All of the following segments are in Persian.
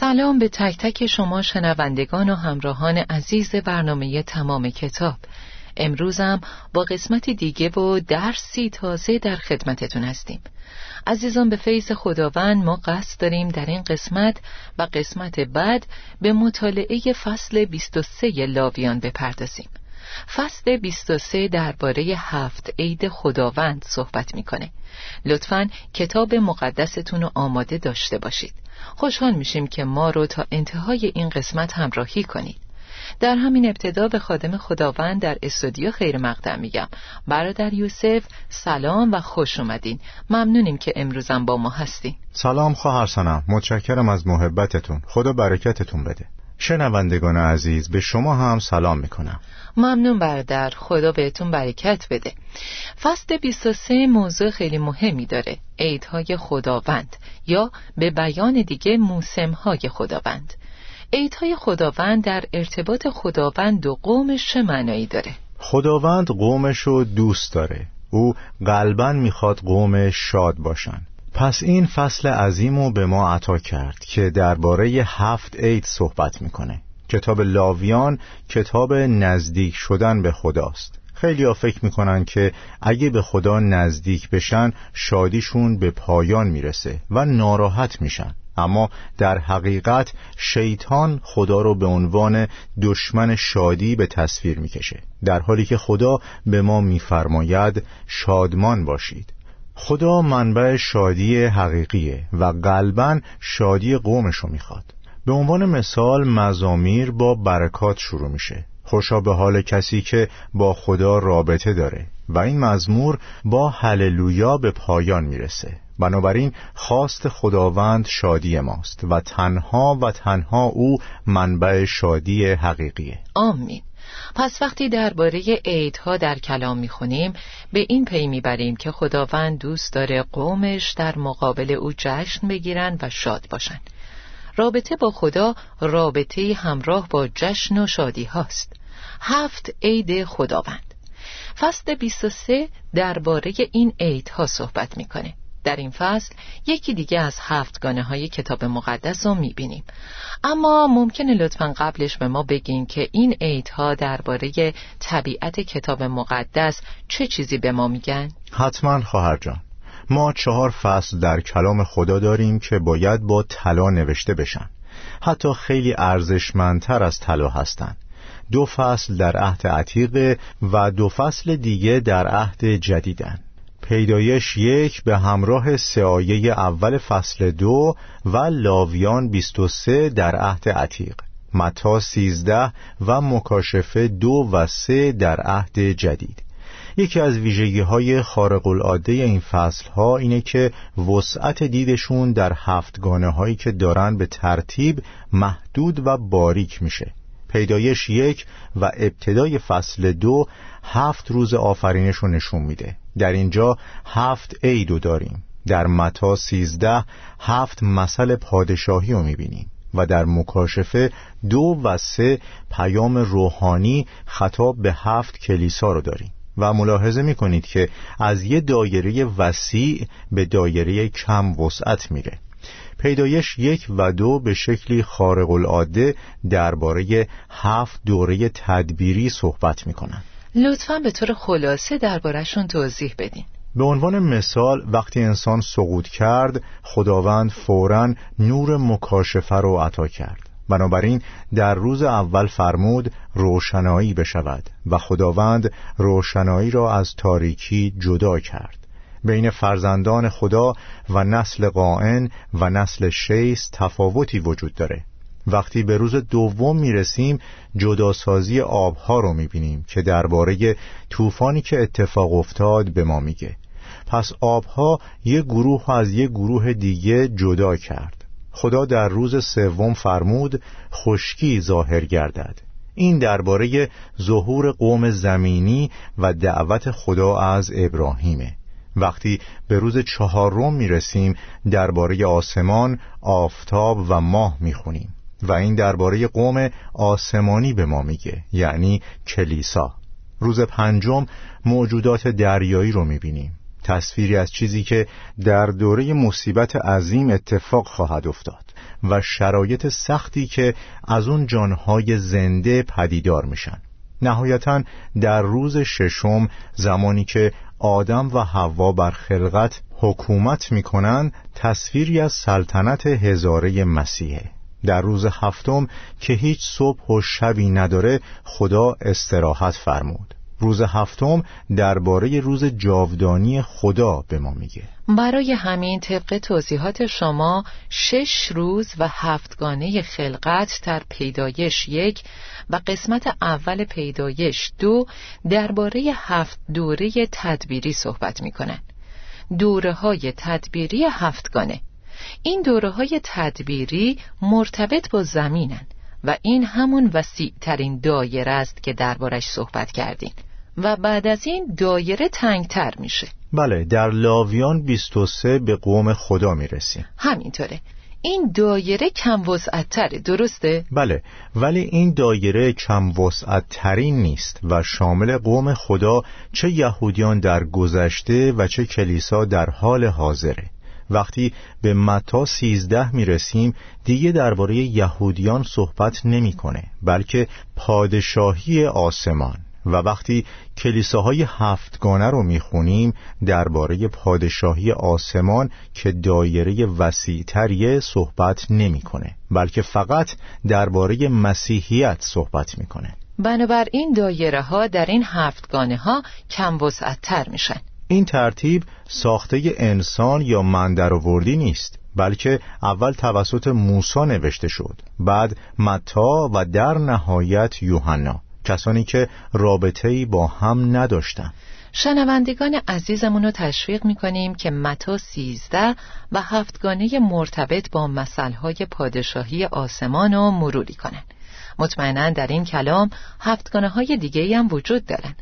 سلام به تک تک شما شنوندگان و همراهان عزیز برنامه تمام کتاب. امروزم با قسمتی دیگه و درسی تازه در خدمتتون هستیم. عزیزان به فیض خداوند ما قصد داریم در این قسمت و قسمت بعد به مطالعه فصل 23 لاویان بپردازیم. فصل 23 درباره هفت عید خداوند صحبت می‌کنه. لطفا کتاب مقدستون رو آماده داشته باشید. خوشحال میشیم که ما رو تا انتهای این قسمت همراهی کنید. در همین ابتدا به خادم خداوند در استودیو خیر مقدم میگم. برادر یوسف سلام و خوش اومدین. ممنونیم که امروزم با ما هستین. سلام خواهر سنم. متشکرم از محبتتون. خدا برکتتون بده. شنوندگان عزیز به شما هم سلام می‌کنم. ممنون برادر. خدا بهتون برکت بده. فصل 23 موضوع خیلی مهمی داره. عیدهای خداوند یا به بیان دیگه موسمهای خداوند. عیدهای خداوند در ارتباط خداوند و قومش چه معنایی داره؟ خداوند قومش رو دوست داره. او قلبا می‌خواد قوم شاد باشن. پس این فصل عظیم رو به ما عطا کرد که درباره هفت عید صحبت می‌کنه. کتاب لاویان کتاب نزدیک شدن به خداست. خیلی ها فکر می‌کنن که اگه به خدا نزدیک بشن شادیشون به پایان می‌رسه و ناراحت میشن. اما در حقیقت شیطان خدا رو به عنوان دشمن شادی به تصویر می‌کشه. در حالی که خدا به ما میفرماید شادمان باشید. خدا منبع شادی حقیقیه و قلبا شادی قومش رو می‌خواد. به عنوان مثال مزامیر با برکات شروع میشه. خوشا به حال کسی که با خدا رابطه داره و این مزمور با هللویا به پایان می‌رسه. بنابراین خواست خداوند شادی ماست و تنها و تنها او منبع شادی حقیقیه. آمین. پس وقتی درباره عیدها در کلام می‌خونیم به این پی می‌بریم که خداوند دوست داره قومش در مقابل او جشن بگیرن و شاد باشن. رابطه با خدا رابطه همراه با جشن و شادی هاست. هفت عید خداوند. فصل 23 درباره این عیدها صحبت می‌کنه. در این فصل یکی دیگه از هفتگانه های کتاب مقدس رو می‌بینیم. اما ممکنه لطفا قبلش به ما بگین که این عیدها درباره طبیعت کتاب مقدس چه چیزی به ما میگن؟ حتما خواهر جان. ما چهار فصل در کلام خدا داریم که باید با طلا نوشته بشن. حتی خیلی ارزشمندتر از طلا هستند دو فصل در عهد عتیق و دو فصل دیگه در عهد جدیدن. پیدایش یک به همراه سعایه اول فصل دو و لاویان 23 در عهد عتیق. متا 13 و مکاشفه دو و سه در عهد جدید. یکی از ویژگی های خارق العاده این فصل ها اینه که وسعت دیدشون در هفتگانه هایی که دارن به ترتیب محدود و باریک میشه. پیدایش یک و ابتدای فصل دو هفت روز آفرینش رو نشون میده. در اینجا هفت عیدو داریم. در متا سیزده هفت مسئله پادشاهی رو می‌بینیم و در مکاشفه دو و سه پیام روحانی خطاب به هفت کلیسا رو داریم. و ملاحظه می‌کنید که از یه دایره وسیع به دایره کم وسعت میره. پیدایش یک و دو به شکلی خارق العاده درباره هفت دوره تدبیری صحبت می‌کنن. لطفا به طور خلاصه دربارهشون توضیح بدین. به عنوان مثال وقتی انسان سقوط کرد خداوند فورا نور مکاشفه رو عطا کرد. بنابراین در روز اول فرمود روشنایی بشود و خداوند روشنایی را از تاریکی جدا کرد. بین فرزندان خدا و نسل قائن و نسل شیس تفاوتی وجود داره. وقتی به روز دوم می‌رسیم جداسازی آبها رو می‌بینیم که درباره طوفانی که اتفاق افتاد به ما میگه. پس آبها یک گروه از یک گروه دیگه جدا کرد. خدا در روز سوم فرمود خشکی ظاهر گردد. این درباره ظهور قوم زمینی و دعوت خدا از ابراهیمه. وقتی به روز چهارم می‌رسیم درباره آسمان آفتاب و ماه می‌خونیم و این درباره قوم آسمانی به ما میگه یعنی کلیسا. روز پنجم موجودات دریایی رو می‌بینیم. تصویری از چیزی که در دوره مصیبت عظیم اتفاق خواهد افتاد و شرایط سختی که از اون جانهای زنده پدیدار میشن. نهایتا در روز ششم زمانی که آدم و حوا بر خلقت حکومت می‌کنن تصویری از سلطنت هزاره مسیحه. در روز هفتم که هیچ صبح و شبی نداره خدا استراحت فرمود. روز هفتم درباره روز جاودانی خدا به ما میگه. برای همین طبق توضیحات شما شش روز و هفتگانه خلقت در پیدایش یک و قسمت اول پیدایش دو درباره هفت دوره تدبیری صحبت می‌کنن. دوره های تدبیری هفتگانه. این دوره های تدبیری مرتبط با زمینن و این همون وسیع ترین دایره است که دربارش صحبت کردیم. و بعد از این دایره تنگتر میشه. بله در لاویان 23 به قوم خدا می‌رسیم. همینطوره. این دایره کم تره درسته؟ بله ولی این دایره کم ترین نیست و شامل قوم خدا چه یهودیان در گذشته و چه کلیسا در حال حاضره. وقتی به متا سیزده می رسیم دیگه درباره یهودیان صحبت نمی‌کنه بلکه پادشاهی آسمان. و وقتی کلیساهای هفتگانه رو می‌خونیم درباره پادشاهی آسمان که دایره وسیعتریه صحبت نمی‌کنه بلکه فقط درباره مسیحیت صحبت می‌کنه. بنابراین دایره ها در این هفتگانه ها کم وسعتتر میشن. این ترتیب ساخته انسان یا مندرآوردی نیست بلکه اول توسط موسی نوشته شد بعد متا و در نهایت یوحنا. کسانی که رابطه‌ای با هم نداشتن. شنوندگان عزیزمون رو تشویق می‌کنیم که متا سیزده و هفتگانه مرتبط با مسئله پادشاهی آسمان رو مروری کنن. مطمئنا در این کلام هفتگانه های دیگه هم وجود دارن.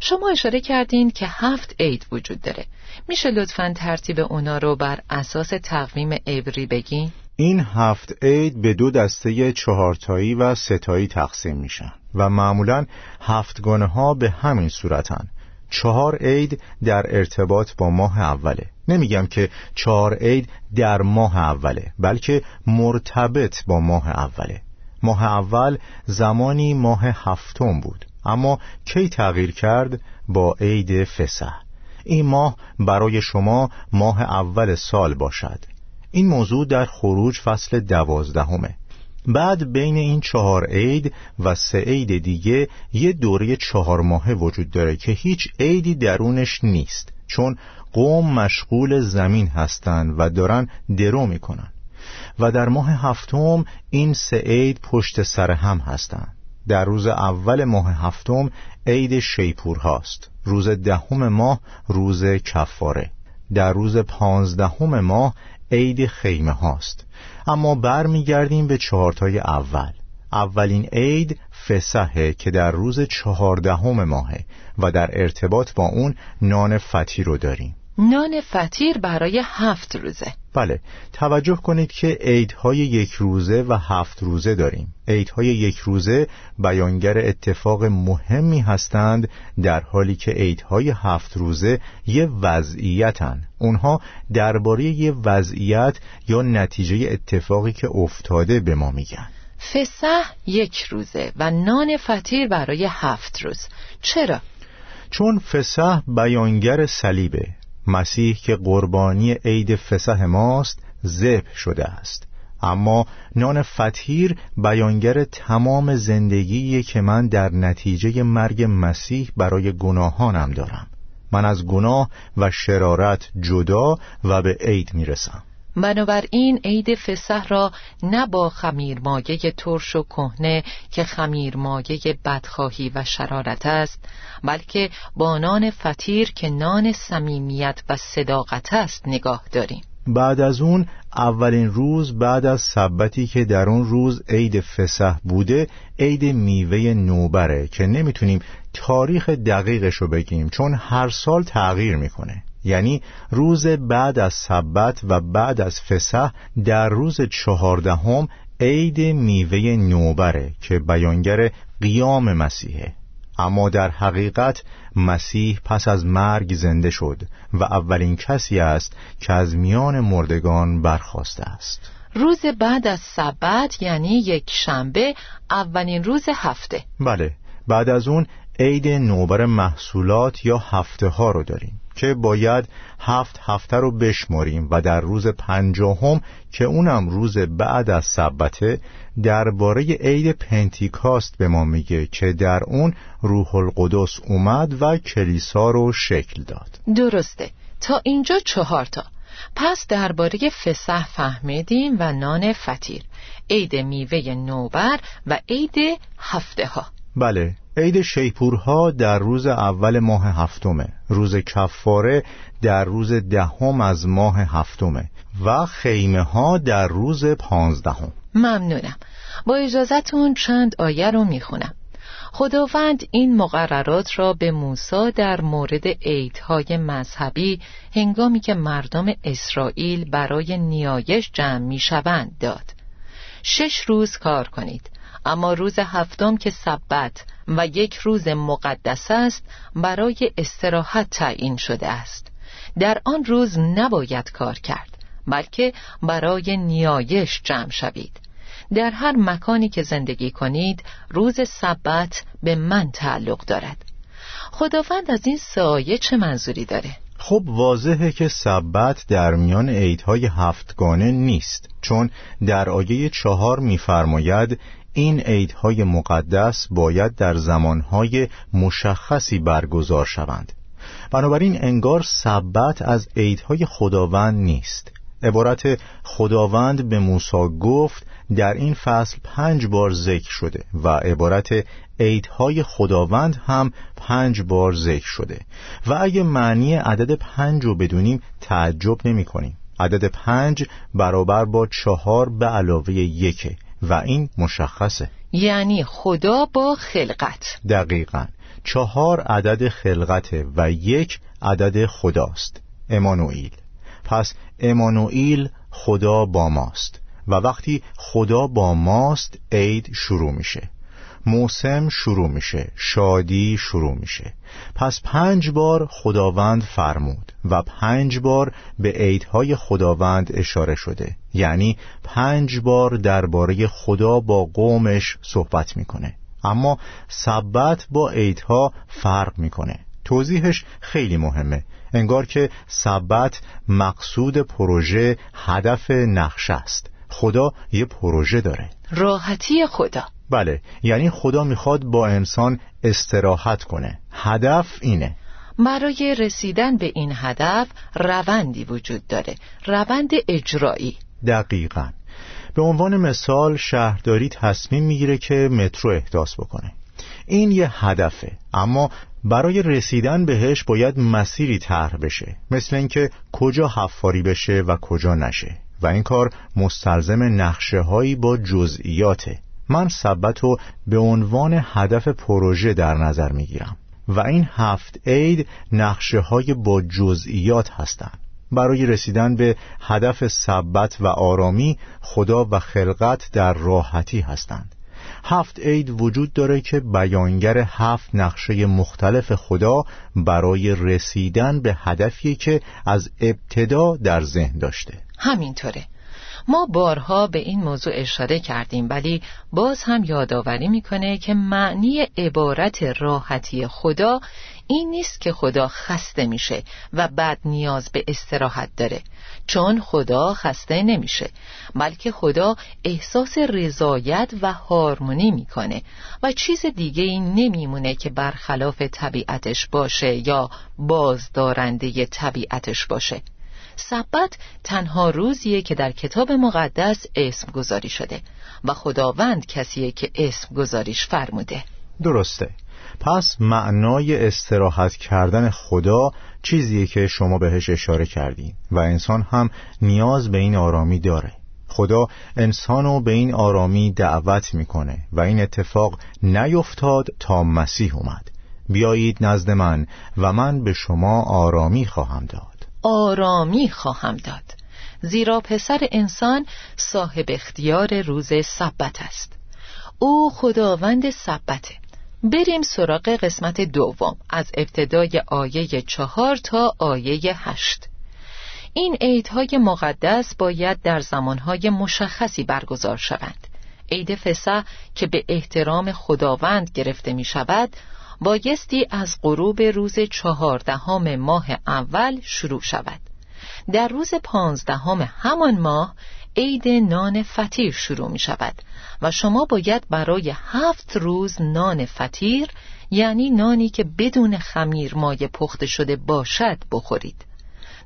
شما اشاره کردین که هفت عید وجود داره. میشه لطفا ترتیب اونا رو بر اساس تقویم عبری بگین؟ این هفت عید به دو دسته چهارتایی و ستایی تقسیم میشن. و معمولا هفتگانه ها به همین صورتن. چهار عید در ارتباط با ماه اوله. نمیگم که چهار عید در ماه اوله بلکه مرتبط با ماه اوله. ماه اول زمانی ماه هفتم بود اما کی تغییر کرد؟ با عید فسح. این ماه برای شما ماه اول سال باشد. این موضوع در خروج فصل دوازدهمه. بعد بین این چهار عید و سه عید دیگه یه دوره چهار ماهه وجود داره که هیچ عیدی درونش نیست چون قوم مشغول زمین هستند و دارن درو می‌کنن. و در ماه هفتم این سه عید پشت سر هم هستند در روز اول ماه هفتم عید شیپور هاست. روز دهم ماه روز کفاره. در روز پانزدهم ماه عید خیمه هاست. اما برمیگردیم به چهارتای اول. اولین عید فسحه که در روز چهاردهم ماهه و در ارتباط با اون نان فتی رو داریم. نان فطیر برای هفت روزه. بله توجه کنید که عیدهای یک روزه و هفت روزه داریم. عیدهای یک روزه بیانگر اتفاق مهمی هستند در حالی که عیدهای هفت روزه یه وضعیتن. اونها درباره یه وضعیت یا نتیجه اتفاقی که افتاده به ما میگن. فسح یک روزه و نان فطیر برای هفت روز. چرا؟ چون فسح بیانگر صلیبه. مسیح که قربانی عید فسح ماست ذبح شده است. اما نان فطیر بیانگر تمام زندگی که من در نتیجه مرگ مسیح برای گناهانم دارم. من از گناه و شرارت جدا و به عید می‌رسم. بنابراین عید فسح را نه با خمیرمایه ترش و کهنه که خمیرمایه بدخواهی و شرارت است بلکه با نان فطیر که نان صمیمیت و صداقت است نگاه داریم. بعد از اون اولین روز بعد از سبتی که در اون روز عید فسح بوده عید میوه نوبره که نمی‌تونیم تاریخ دقیقش رو بگیم چون هر سال تغییر می‌کنه. یعنی روز بعد از سبت و بعد از فسح در روز چهاردهم عید میوه نوبره که بیانگر قیام مسیحه. اما در حقیقت مسیح پس از مرگ زنده شد و اولین کسی است که از میان مردگان برخواسته است. روز بعد از سبت یعنی یک شنبه اولین روز هفته. بله بعد از اون عید نوبر محصولات یا هفته ها رو داریم. که باید هفت هفته رو بشماریم و در روز پنجاهم که اونم روز بعد از سبته درباره عید پنتیکاست به ما میگه که در اون روح القدس اومد و کلیسا رو شکل داد. درسته. تا اینجا چهار تا. پس درباره فسح فهمیدیم و نان فطیر عید میوه نوبر و عید هفته ها بله. عید شیپورها در روز اول ماه هفتمه روز کفاره در روز دهم از ماه هفتمه و خیمه ها در روز پانزدهم. ممنونم. با اجازتون چند آیه رو می‌خونم. خداوند این مقررات را به موسی در مورد عیدهای مذهبی هنگامی که مردم اسرائیل برای نیایش جمع می‌شوند داد. شش روز کار کنید. اما روز هفتم که سبت و یک روز مقدس است برای استراحت تعیین شده است. در آن روز نباید کار کرد بلکه برای نیایش جمع شوید. در هر مکانی که زندگی کنید روز سبت به من تعلق دارد. خداوند از این سایه چه منظوری داره؟ خب واضحه که سبت در میان عیدهای هفتگانه نیست چون در آیه چهار میفرماید این عیدهای مقدس باید در زمانهای مشخصی برگزار شوند. بنابراین انگار سبت از عیدهای خداوند نیست. عبارت خداوند به موسی گفت در این فصل پنج بار ذکر شده و عبارت عیدهای خداوند هم پنج بار ذکر شده. و اگه معنی عدد پنج رو بدونیم تعجب نمی کنیم. عدد پنج برابر با چهار به علاوه یکه. و این مشخصه. یعنی خدا با خلقت. دقیقا. چهار عدد خلقته و یک عدد خداست. امانوئیل. پس امانوئیل خدا با ماست. و وقتی خدا با ماست عید شروع میشه. موسم شروع میشه شادی شروع میشه. پس پنج بار خداوند فرمود و پنج بار به عیدهای خداوند اشاره شده. یعنی پنج بار درباره خدا با قومش صحبت می‌کنه. اما سبت با عیدها فرق می‌کنه. توضیحش خیلی مهمه. انگار که سبت مقصود پروژه هدف نقشه است. خدا یه پروژه داره. راحتی خدا. بله یعنی خدا می‌خواد با انسان استراحت کنه. هدف اینه. برای رسیدن به این هدف روندی وجود داره. روند اجرایی. دقیقا. به عنوان مثال شهرداری تصمیم می‌گیره که مترو احداث بکنه. این یه هدفه اما برای رسیدن بهش باید مسیری طرح بشه. مثل اینکه کجا حفاری بشه و کجا نشه. و این کار مستلزم نقشه هایی با جزئیاته. من سبت رو به عنوان هدف پروژه در نظر می گیرم و این هفت عید نقشه های با جزئیات هستند. برای رسیدن به هدف سبت و آرامی خدا و خلقت در راحتی هستند. هفت عید وجود داره که بیانگر هفت نقشه مختلف خدا برای رسیدن به هدفی که از ابتدا در ذهن داشته. همینطوره. ما بارها به این موضوع اشاره کردیم ولی باز هم یادآوری می‌کنه که معنی عبارت راحتی خدا این نیست که خدا خسته میشه و بعد نیاز به استراحت داره چون خدا خسته نمیشه بلکه خدا احساس رضایت و هارمونی می‌کنه و چیز دیگه این نمیمونه که برخلاف طبیعتش باشه یا بازدارنده طبیعتش باشه. سبت تنها روزیه که در کتاب مقدس اسم گذاری شده و خداوند کسیه که اسم گذاریش فرموده. درسته. پس معنای استراحت کردن خدا چیزیه که شما بهش اشاره کردین و انسان هم نیاز به این آرامی داره. خدا انسانو به این آرامی دعوت می‌کنه و این اتفاق نیفتاد تا مسیح اومد. بیایید نزد من و من به شما آرامی خواهم داد. آرامی خواهم داد. زیرا پسر انسان صاحب اختیار روز سبت است. او خداوند سبته. بریم سراغ قسمت دوم از ابتدای آیه چهار تا آیه هشت. این عیدهای مقدس باید در زمانهای مشخصی برگزار شوند. عید فسح که به احترام خداوند گرفته می شود بایستی از غروب روز چهاردهم ماه اول شروع شود. در روز پانزدهم همان ماه عید نان فطیر شروع می شود و شما باید برای هفت روز نان فطیر یعنی نانی که بدون خمیر مایه پخته شده باشد بخورید.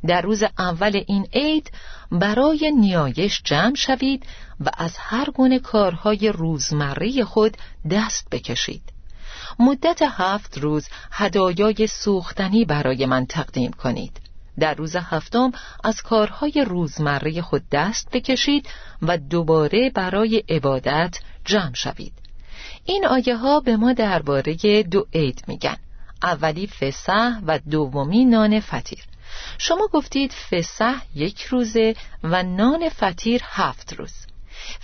در روز اول این عید برای نیایش جمع شوید و از هر گونه کارهای روزمره خود دست بکشید. مدت هفت روز هدایای سوختنی برای من تقدیم کنید. در روز هفتم از کارهای روزمره خود دست بکشید و دوباره برای عبادت جمع شوید. این آیه ها به ما درباره دو عید میگن. اولی فسح و دومی نان فطیر. شما گفتید فسح یک روزه و نان فطیر هفت روز.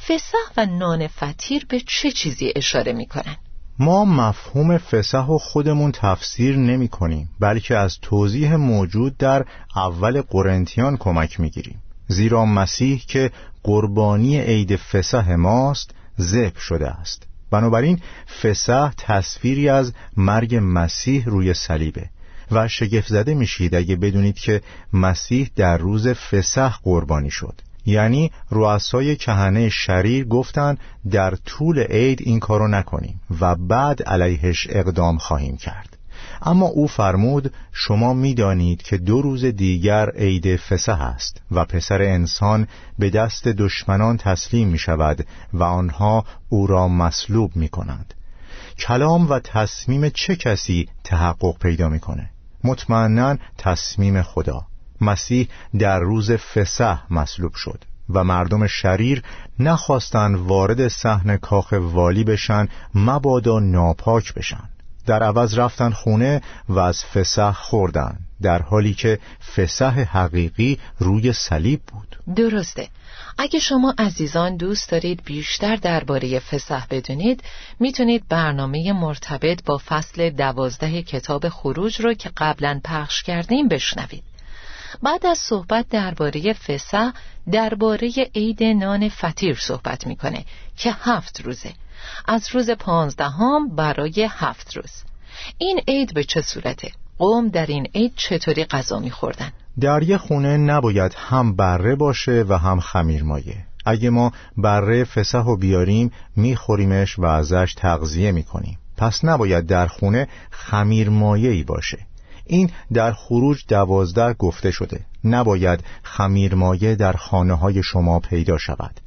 فسح و نان فطیر به چه چیزی اشاره می‌کنن؟ ما مفهوم فسح و خودمون تفسیر نمی کنیم بلکه از توضیح موجود در اول قرنتیان کمک می گیریم. زیرا مسیح که قربانی عید فسح ماست ذبح شده است. بنابراین فسح تصویری از مرگ مسیح روی صلیبه و شگفت زده میشید اگه بدونید که مسیح در روز فسح قربانی شد. یعنی رؤسای کهنه شریر گفتند در طول عید این کارو نکنیم و بعد علیهش اقدام خواهیم کرد. اما او فرمود شما می‌دانید که دو روز دیگر عید فسح است و پسر انسان به دست دشمنان تسلیم می شود و آنها او را مصلوب می کنند کلام و تصمیم چه کسی تحقق پیدا می‌کنه؟ مطمئنا تصمیم خدا. مسیح در روز فسح مصلوب شد و مردم شریر نخواستند وارد صحن کاخ والی بشن مبادا ناپاک بشن. در عوض رفتن خونه و از فسح خوردن در حالی که فسح حقیقی روی صلیب بود. درسته. اگه شما عزیزان دوست دارید بیشتر درباره فسح بدونید می‌تونید برنامه مرتبط با فصل دوازده کتاب خروج رو که قبلا پخش کردیم بشنوید. بعد از صحبت درباره فسح درباره عید نان فطیر صحبت می‌کنه که هفت روزه. از روز پانزدهم برای هفت روز. این عید به چه صورته؟ قوم در این عید چطوری غذا میخوردن؟ در یه خونه نباید هم بره باشه و هم خمیر مایه. اگه ما بره فسح و بیاریم میخوریمش و ازش تغذیه می‌کنیم. پس نباید در خونه خمیر ای باشه. این در خروج دوازده گفته شده. نباید خمیرمایه در خانه های شما پیدا شود.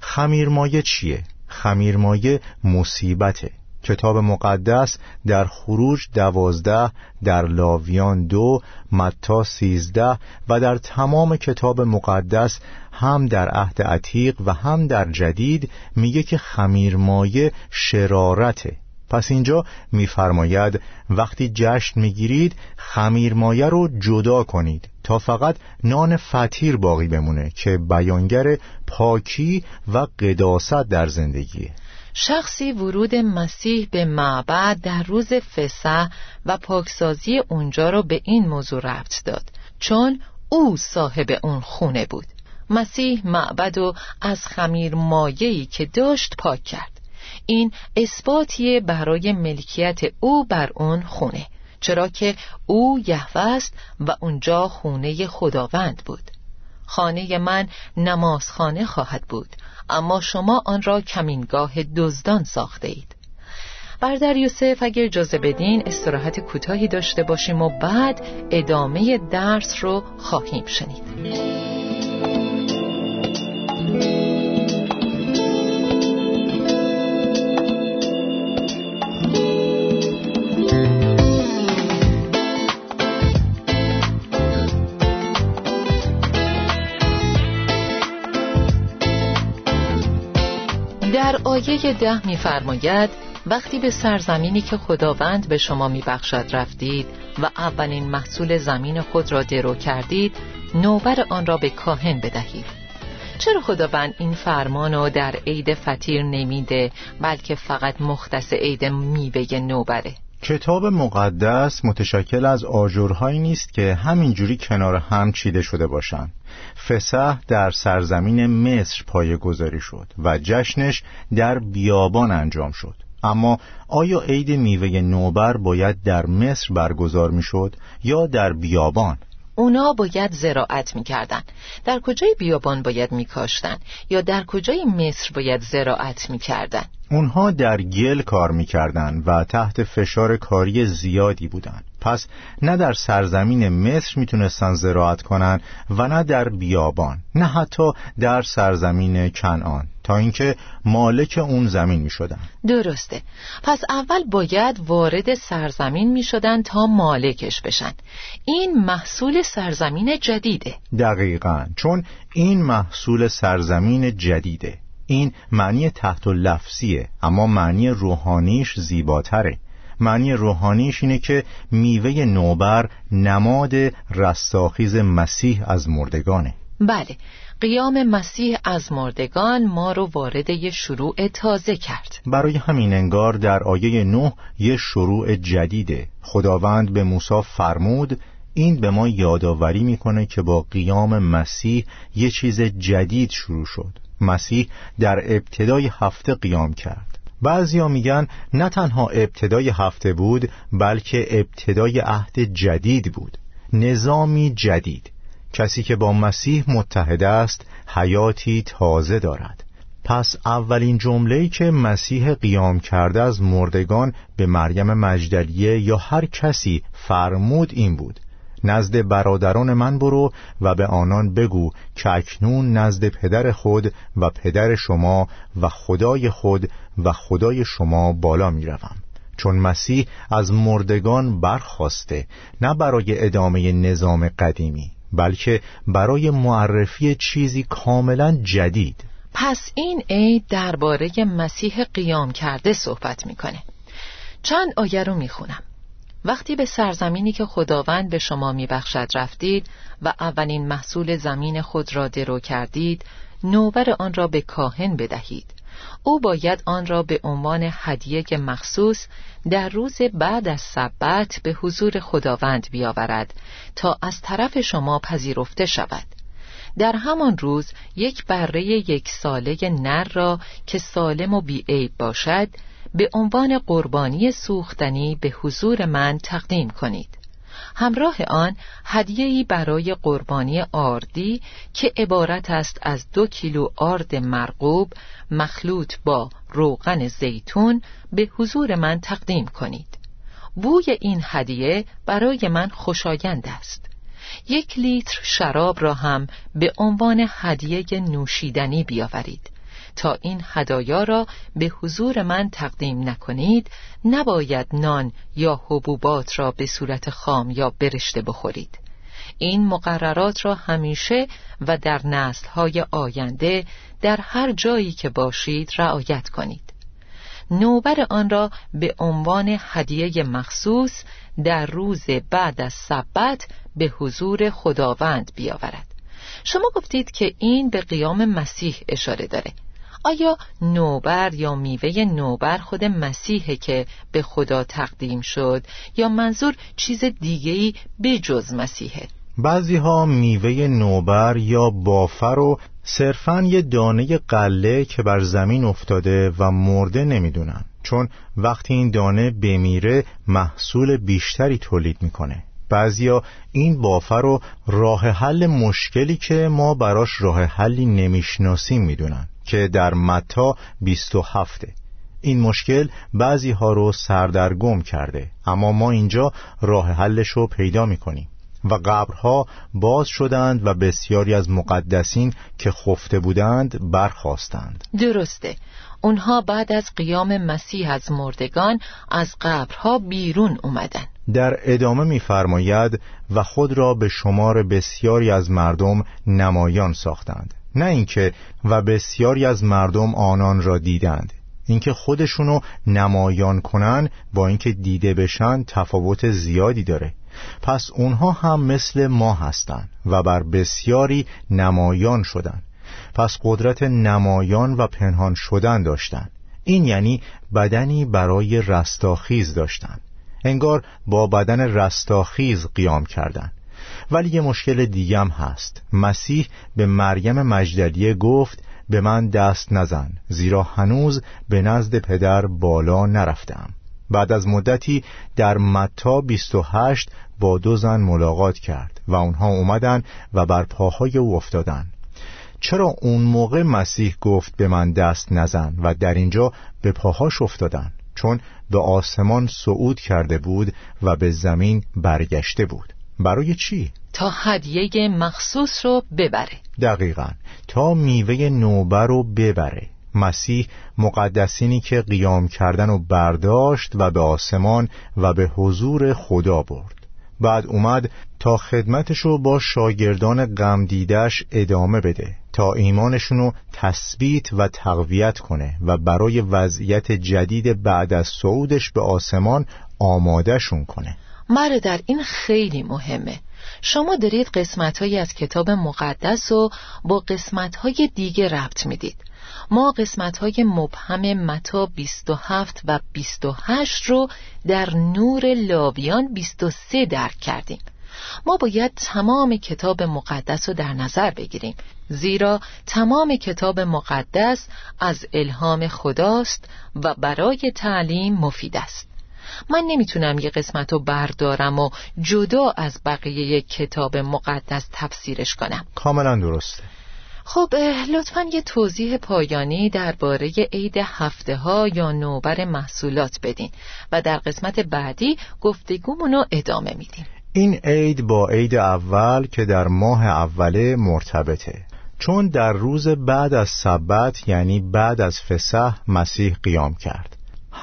خمیرمایه چیه؟ خمیرمایه مصیبته. کتاب مقدس در خروج دوازده در لاویان دو متا سیزده و در تمام کتاب مقدس هم در عهد عتیق و هم در جدید میگه که خمیرمایه شرارته. پس اینجا میفرماید وقتی جشن می‌گیرید خمیرمایه رو جدا کنید تا فقط نان فطیر باقی بمونه که بیانگر پاکی و قداست در زندگیه شخصی ورود مسیح به معبد در روز فسح و پاکسازی اونجا رو به این موضوع ربط داد. چون او صاحب اون خونه بود. مسیح معبد و از خمیر مایهی که داشت پاک کرد. این اثباتیه برای ملکیت او بر اون خونه چرا که او یهوه است و اونجا خونه خداوند بود. خانه من نمازخانه خواهد بود اما شما آن را کمینگاه دزدان ساخته اید بردر یوسف اگر اجازه بدین استراحت کوتاهی داشته باشیم و بعد ادامه درس رو خواهیم شنید. آیه ده میفرماید وقتی به سرزمینی که خداوند به شما میبخشد رفتید و اولین محصول زمین خود را درو کردید نوبر آن را به کاهن بدهید. چرا خداوند این فرمان را در عید فطیر نمیده بلکه فقط مختص عید میوه نوبره؟ کتاب مقدس متشکل از آجرهایی نیست که همینجوری کنار هم چیده شده باشند. فسح در سرزمین مصر پایه گذاری شد و جشنش در بیابان انجام شد اما آیا عید میوه نوبر باید در مصر برگزار می‌شد یا در بیابان اونا باید زراعت می‌کردن. در کجای بیابان باید میکاشتن؟ یا در کجای مصر باید زراعت می‌کردن؟ اونها در گل کار می‌کردن و تحت فشار کاری زیادی بودند. پس نه در سرزمین مصر می‌تونستن زراعت کنن و نه در بیابان نه حتی در سرزمین کنعان تا اینکه مالک اون زمین می شدن. درسته. پس اول باید وارد سرزمین می شدن تا مالکش بشن. این محصول سرزمین جدیده. دقیقا. چون این محصول سرزمین جدیده. این معنی تحت لفظیه اما معنی روحانیش زیباتره. معنی روحانیش اینه که میوه نوبر نماد رستاخیز مسیح از مردگانه. بله قیام مسیح از مردگان ما رو وارد یه شروع تازه کرد. برای همین انگار در آیه نه یه شروع جدیده. خداوند به موسی فرمود این به ما یادآوری می‌کنه که با قیام مسیح یه چیز جدید شروع شد. مسیح در ابتدای هفته قیام کرد. بعضیا میگن نه تنها ابتدای هفته بود بلکه ابتدای عهد جدید بود. نظامی جدید. کسی که با مسیح متحد است حیاتی تازه دارد. پس اولین جمله‌ای که مسیح قیام کرده از مردگان به مریم مجدلیه یا هر کسی فرمود این بود. نزد برادران من برو و به آنان بگو که اکنون نزد پدر خود و پدر شما و خدای خود و خدای شما بالا می روم. چون مسیح از مردگان برخواسته نه برای ادامه نظام قدیمی بلکه برای معرفی چیزی کاملا جدید. پس این عید درباره مسیح قیام کرده صحبت می‌کنه. چند آیه رو می‌خونم. وقتی به سرزمینی که خداوند به شما میبخشد رفتید و اولین محصول زمین خود را درو کردید نوبر آن را به کاهن بدهید. او باید آن را به عنوان هدیه مخصوص در روز بعد از سبت به حضور خداوند بیاورد تا از طرف شما پذیرفته شود. در همان روز یک بره یک ساله نر را که سالم و بیعیب باشد به عنوان قربانی سوختنی به حضور من تقدیم کنید. همراه آن هدیه‌ای برای قربانی آردی که عبارت است از دو کیلو آرد مرغوب مخلوط با روغن زیتون به حضور من تقدیم کنید. بوی این هدیه برای من خوشایند است. یک لیتر شراب را هم به عنوان هدیه نوشیدنی بیاورید. تا این هدایا را به حضور من تقدیم نکنید نباید نان یا حبوبات را به صورت خام یا برشته بخورید. این مقررات را همیشه و در نسلهای آینده در هر جایی که باشید رعایت کنید. نوبر آن را به عنوان هدیه مخصوص در روز بعد از سبت به حضور خداوند بیاورد. شما گفتید که این به قیام مسیح اشاره داره. آیا نوبر یا میوه نوبر خود مسیحه که به خدا تقدیم شد؟ یا منظور چیز دیگهی جز مسیحه؟ بعضی ها میوه نوبر یا بافر رو صرفا یه دانه قله که بر زمین افتاده و مرده نمی‌دونن. چون وقتی این دانه بمیره محصول بیشتری تولید می‌کنه. بعضیا این بافر رو راه حل مشکلی که ما براش راه حلی نمی‌شناسیم می‌دونن. که در متا 27 این مشکل بعضی ها رو سردرگم کرده اما ما اینجا راه حلش رو پیدا می‌کنیم و قبرها باز شدند و بسیاری از مقدسین که خفته بودند برخواستند درسته. اونها بعد از قیام مسیح از مردگان از قبرها بیرون اومدن. در ادامه می‌فرماید و خود را به شمار بسیاری از مردم نمایان ساختند. نه اینکه و بسیاری از مردم آنان را دیدند. اینکه خودشونو نمایان کنن با اینکه دیده بشن تفاوت زیادی داره. پس اونها هم مثل ما هستند و بر بسیاری نمایان شدند پس قدرت نمایان و پنهان شدن داشتند این یعنی بدنی برای رستاخیز داشتند انگار با بدن رستاخیز قیام کردند ولی یه مشکل دیگم هست. مسیح به مریم مجدلیه گفت به من دست نزن زیرا هنوز به نزد پدر بالا نرفتم. بعد از مدتی در متا 28 با دو زن ملاقات کرد و اونها اومدن و بر پاهای او افتادن. چرا اون موقع مسیح گفت به من دست نزن و در اینجا به پاهاش افتادن؟ چون به آسمان صعود کرده بود و به زمین برگشته بود. برای چی؟ تا هدیه مخصوص رو ببره. دقیقا. تا میوه نوبر رو ببره. مسیح مقدسینی که قیام کردن و برداشت و به آسمان و به حضور خدا برد. بعد اومد تا خدمتشو با شاگردان غم ادامه بده. تا ایمانشونو تثبیت و تقویت کنه و برای وضعیت جدید بعد از صعودش به آسمان آمادهشون کنه. مره در این خیلی مهمه. شما دارید قسمت از کتاب مقدس رو با قسمت های دیگه ربط می‌دید. ما قسمت های مبهم متا 27 و 28 رو در نور لاویان 23 درک کردیم. ما باید تمام کتاب مقدس رو در نظر بگیریم. زیرا تمام کتاب مقدس از الهام خداست و برای تعلیم مفید است. من نمی‌تونم یه قسمت رو بردارم و جدا از بقیه کتاب مقدس تفسیرش کنم. کاملا درسته. خب لطفا یه توضیح پایانی درباره عید هفته ها یا نوبر محصولات بدین و در قسمت بعدی گفتگومونو ادامه میدیم. این عید با عید اول که در ماه اوله مرتبطه. چون در روز بعد از سبت یعنی بعد از فسح مسیح قیام کرد.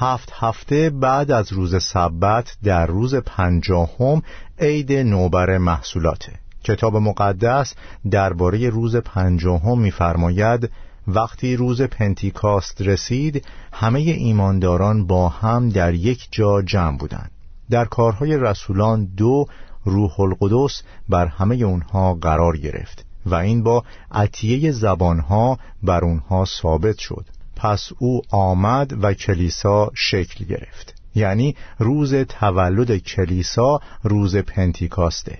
هفت هفته بعد از روز سبت در روز پنجاهم عید نوبر محصولاته. کتاب مقدس درباره روز پنجاهم می‌فرماید وقتی روز پنتیکاست رسید همه ایمانداران با هم در یک جا جمع بودند. در کارهای رسولان دو روح القدس بر همه اونها قرار گرفت و این با عطیه زبانها بر اونها ثابت شد. پس او آمد و کلیسا شکل گرفت. یعنی روز تولد کلیسا روز پنتیکاسته.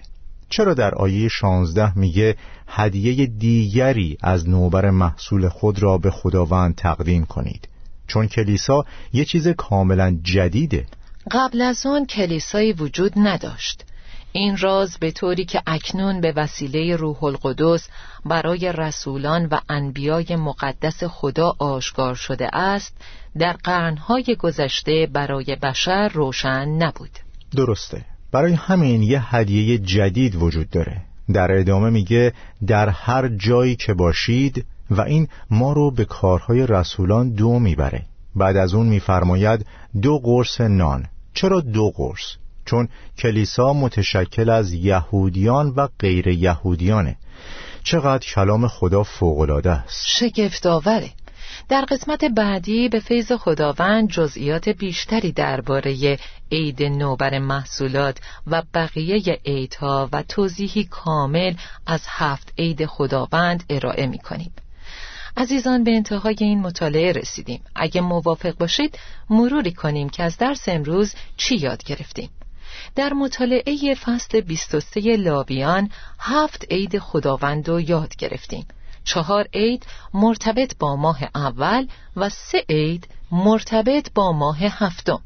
چرا در آیه 16 میگه هدیه دیگری از نوبر محصول خود را به خداوند تقدیم کنید؟ چون کلیسا یه چیز کاملا جدیده. قبل از آن کلیسایی وجود نداشت. این راز به طوری که اکنون به وسیله روح القدس برای رسولان و انبیای مقدس خدا آشکار شده است در قرنهای گذشته برای بشر روشن نبود. درسته. برای همین یه هدیه جدید وجود داره. در ادامه میگه در هر جایی که باشید و این ما رو به کارهای رسولان دو می‌بره. بعد از اون میفرماید دو قرص نان. چرا دو قرص؟ چون کلیسا متشکل از یهودیان و غیر یهودیانه. چقدر کلام خدا فوقلاده است. شگفتآوره. در قسمت بعدی به فیض خداوند جزئیات بیشتری درباره عید نوبر محصولات و بقیه عیدها و توضیحی کامل از هفت عید خداوند ارائه می کنیم. عزیزان به انتهای این مطالعه رسیدیم. اگه موافق باشید مروری کنیم که از درس امروز چی یاد گرفتیم. در مطالعه فصل 23 لاویان هفت عید خداوند رو یاد گرفتیم. چهار عید مرتبط با ماه اول و سه عید مرتبط با ماه هفتم.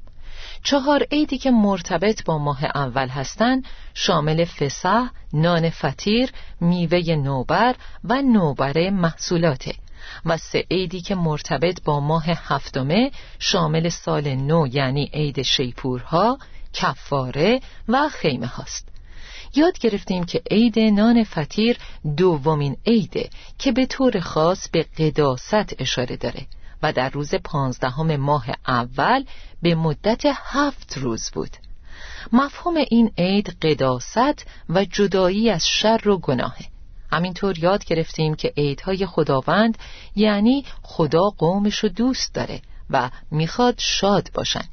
چهار عیدی که مرتبط با ماه اول هستند شامل فسح، نان فطیر، میوه نوبر و نوبر محصولاته. و سه عیدی که مرتبط با ماه هفتمه شامل سال نو یعنی عید شیپورها، کفاره و خیمه هاست. یاد گرفتیم که عید نان فطیر دومین عیده که به طور خاص به قداست اشاره داره و در روز پانزدهم ماه اول به مدت هفت روز بود. مفهوم این عید قداست و جدایی از شر و گناهه. همینطور یاد گرفتیم که عیدهای خداوند یعنی خدا قومش رو دوست داره و می‌خواد شاد باشن.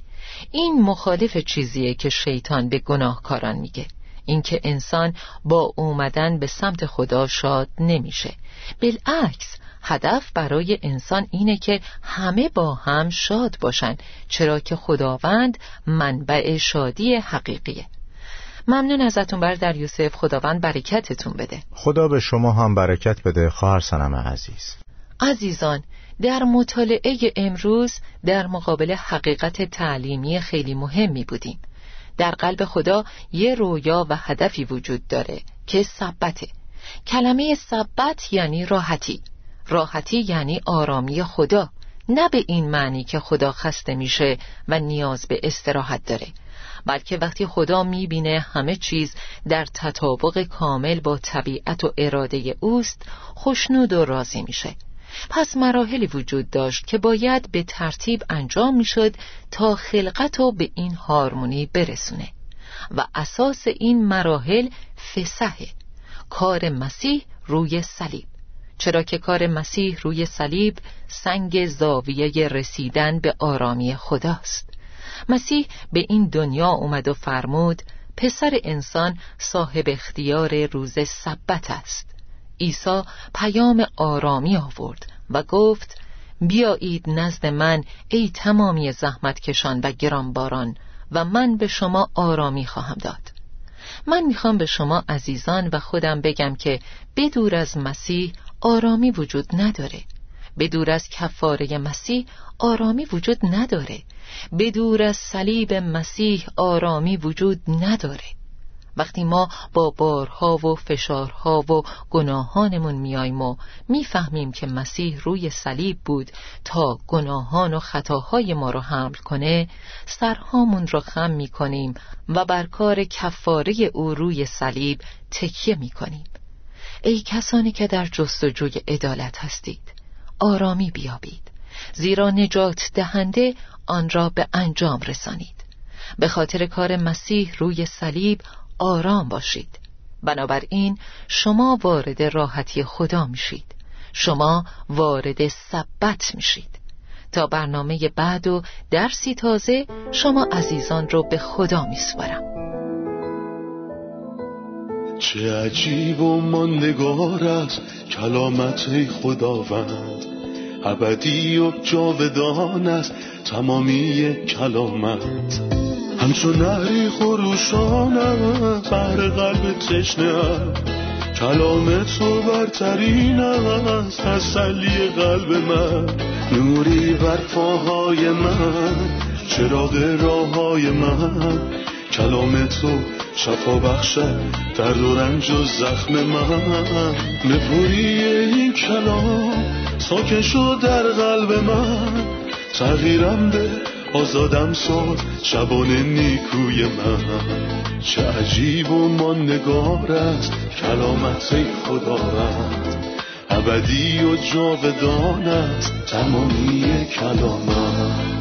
این مخالف چیزیه که شیطان به گناهکاران میگه. اینکه انسان با اومدن به سمت خدا شاد نمیشه. بالعکس هدف برای انسان اینه که همه با هم شاد باشن چرا که خداوند منبع شادی حقیقیه. ممنون ازتون بر در یوسف. خداوند برکتتون بده. خدا به شما هم برکت بده. خواهر سنم عزیز. عزیزان در مطالعه امروز در مقابل حقیقت تعلیمی خیلی مهمی بودیم. در قلب خدا یه رویا و هدفی وجود داره که سبته کلمه سبت یعنی راحتی. راحتی یعنی آرامی خدا. نه به این معنی که خدا خسته میشه و نیاز به استراحت داره بلکه وقتی خدا می‌بینه همه چیز در تطابق کامل با طبیعت و اراده اوست خوشنود و راضی میشه. پس مراحلی وجود داشت که باید به ترتیب انجام می‌شد تا خلقت رو به این هارمونی برسونه و اساس این مراحل فسحه کار مسیح روی صلیب. چرا که کار مسیح روی صلیب سنگ زاویه رسیدن به آرامی خداست. مسیح به این دنیا اومد و فرمود پسر انسان صاحب اختیار روز سبت است. عیسی پیام آرامی آورد و گفت بیایید نزد من ای تمامی زحمت کشان و گرانباران و من به شما آرامی خواهم داد. من می‌خوام به شما عزیزان و خودم بگم که بدور از مسیح آرامی وجود نداره. بدور از کفاره مسیح آرامی وجود نداره. بدور از صلیب مسیح آرامی وجود نداره. وقتی ما با بارها و فشارها و گناهانمون میاییم و می‌فهمیم که مسیح روی صلیب بود تا گناهان و خطاهای ما رو حمل کنه سرهامون رو خم می‌کنیم و بر کار کفاره او روی صلیب تکیه می‌کنیم. ای کسانی که در جستجوی عدالت هستید آرامی بیابید. زیرا نجات دهنده آن را به انجام رسانید. به خاطر کار مسیح روی صلیب آرام باشید. بنابراین شما وارد راحتی خدا میشید. شما وارد سبت میشید. تا برنامه بعد و درسی تازه شما عزیزان رو به خدا میسپارم. چه عجیب و ماندگار است کلامت خداوند. ابدی و جاودان است تمامی کلامت. همچون نهری خروشانم بر قلب تشنه. کلام تو برترین است تسلی قلب من. نوری بر پاهای من چراغ راه های من. کلام تو شفا بخشد درد و رنج و زخم من. نپوری این کلام ساکن شد در قلب من. تغییرم به آزادم ساد شبان نیکوی من. چه عجیب و ماندگار است کلامت خداوند ابدی و جاودان است تمامی کلامت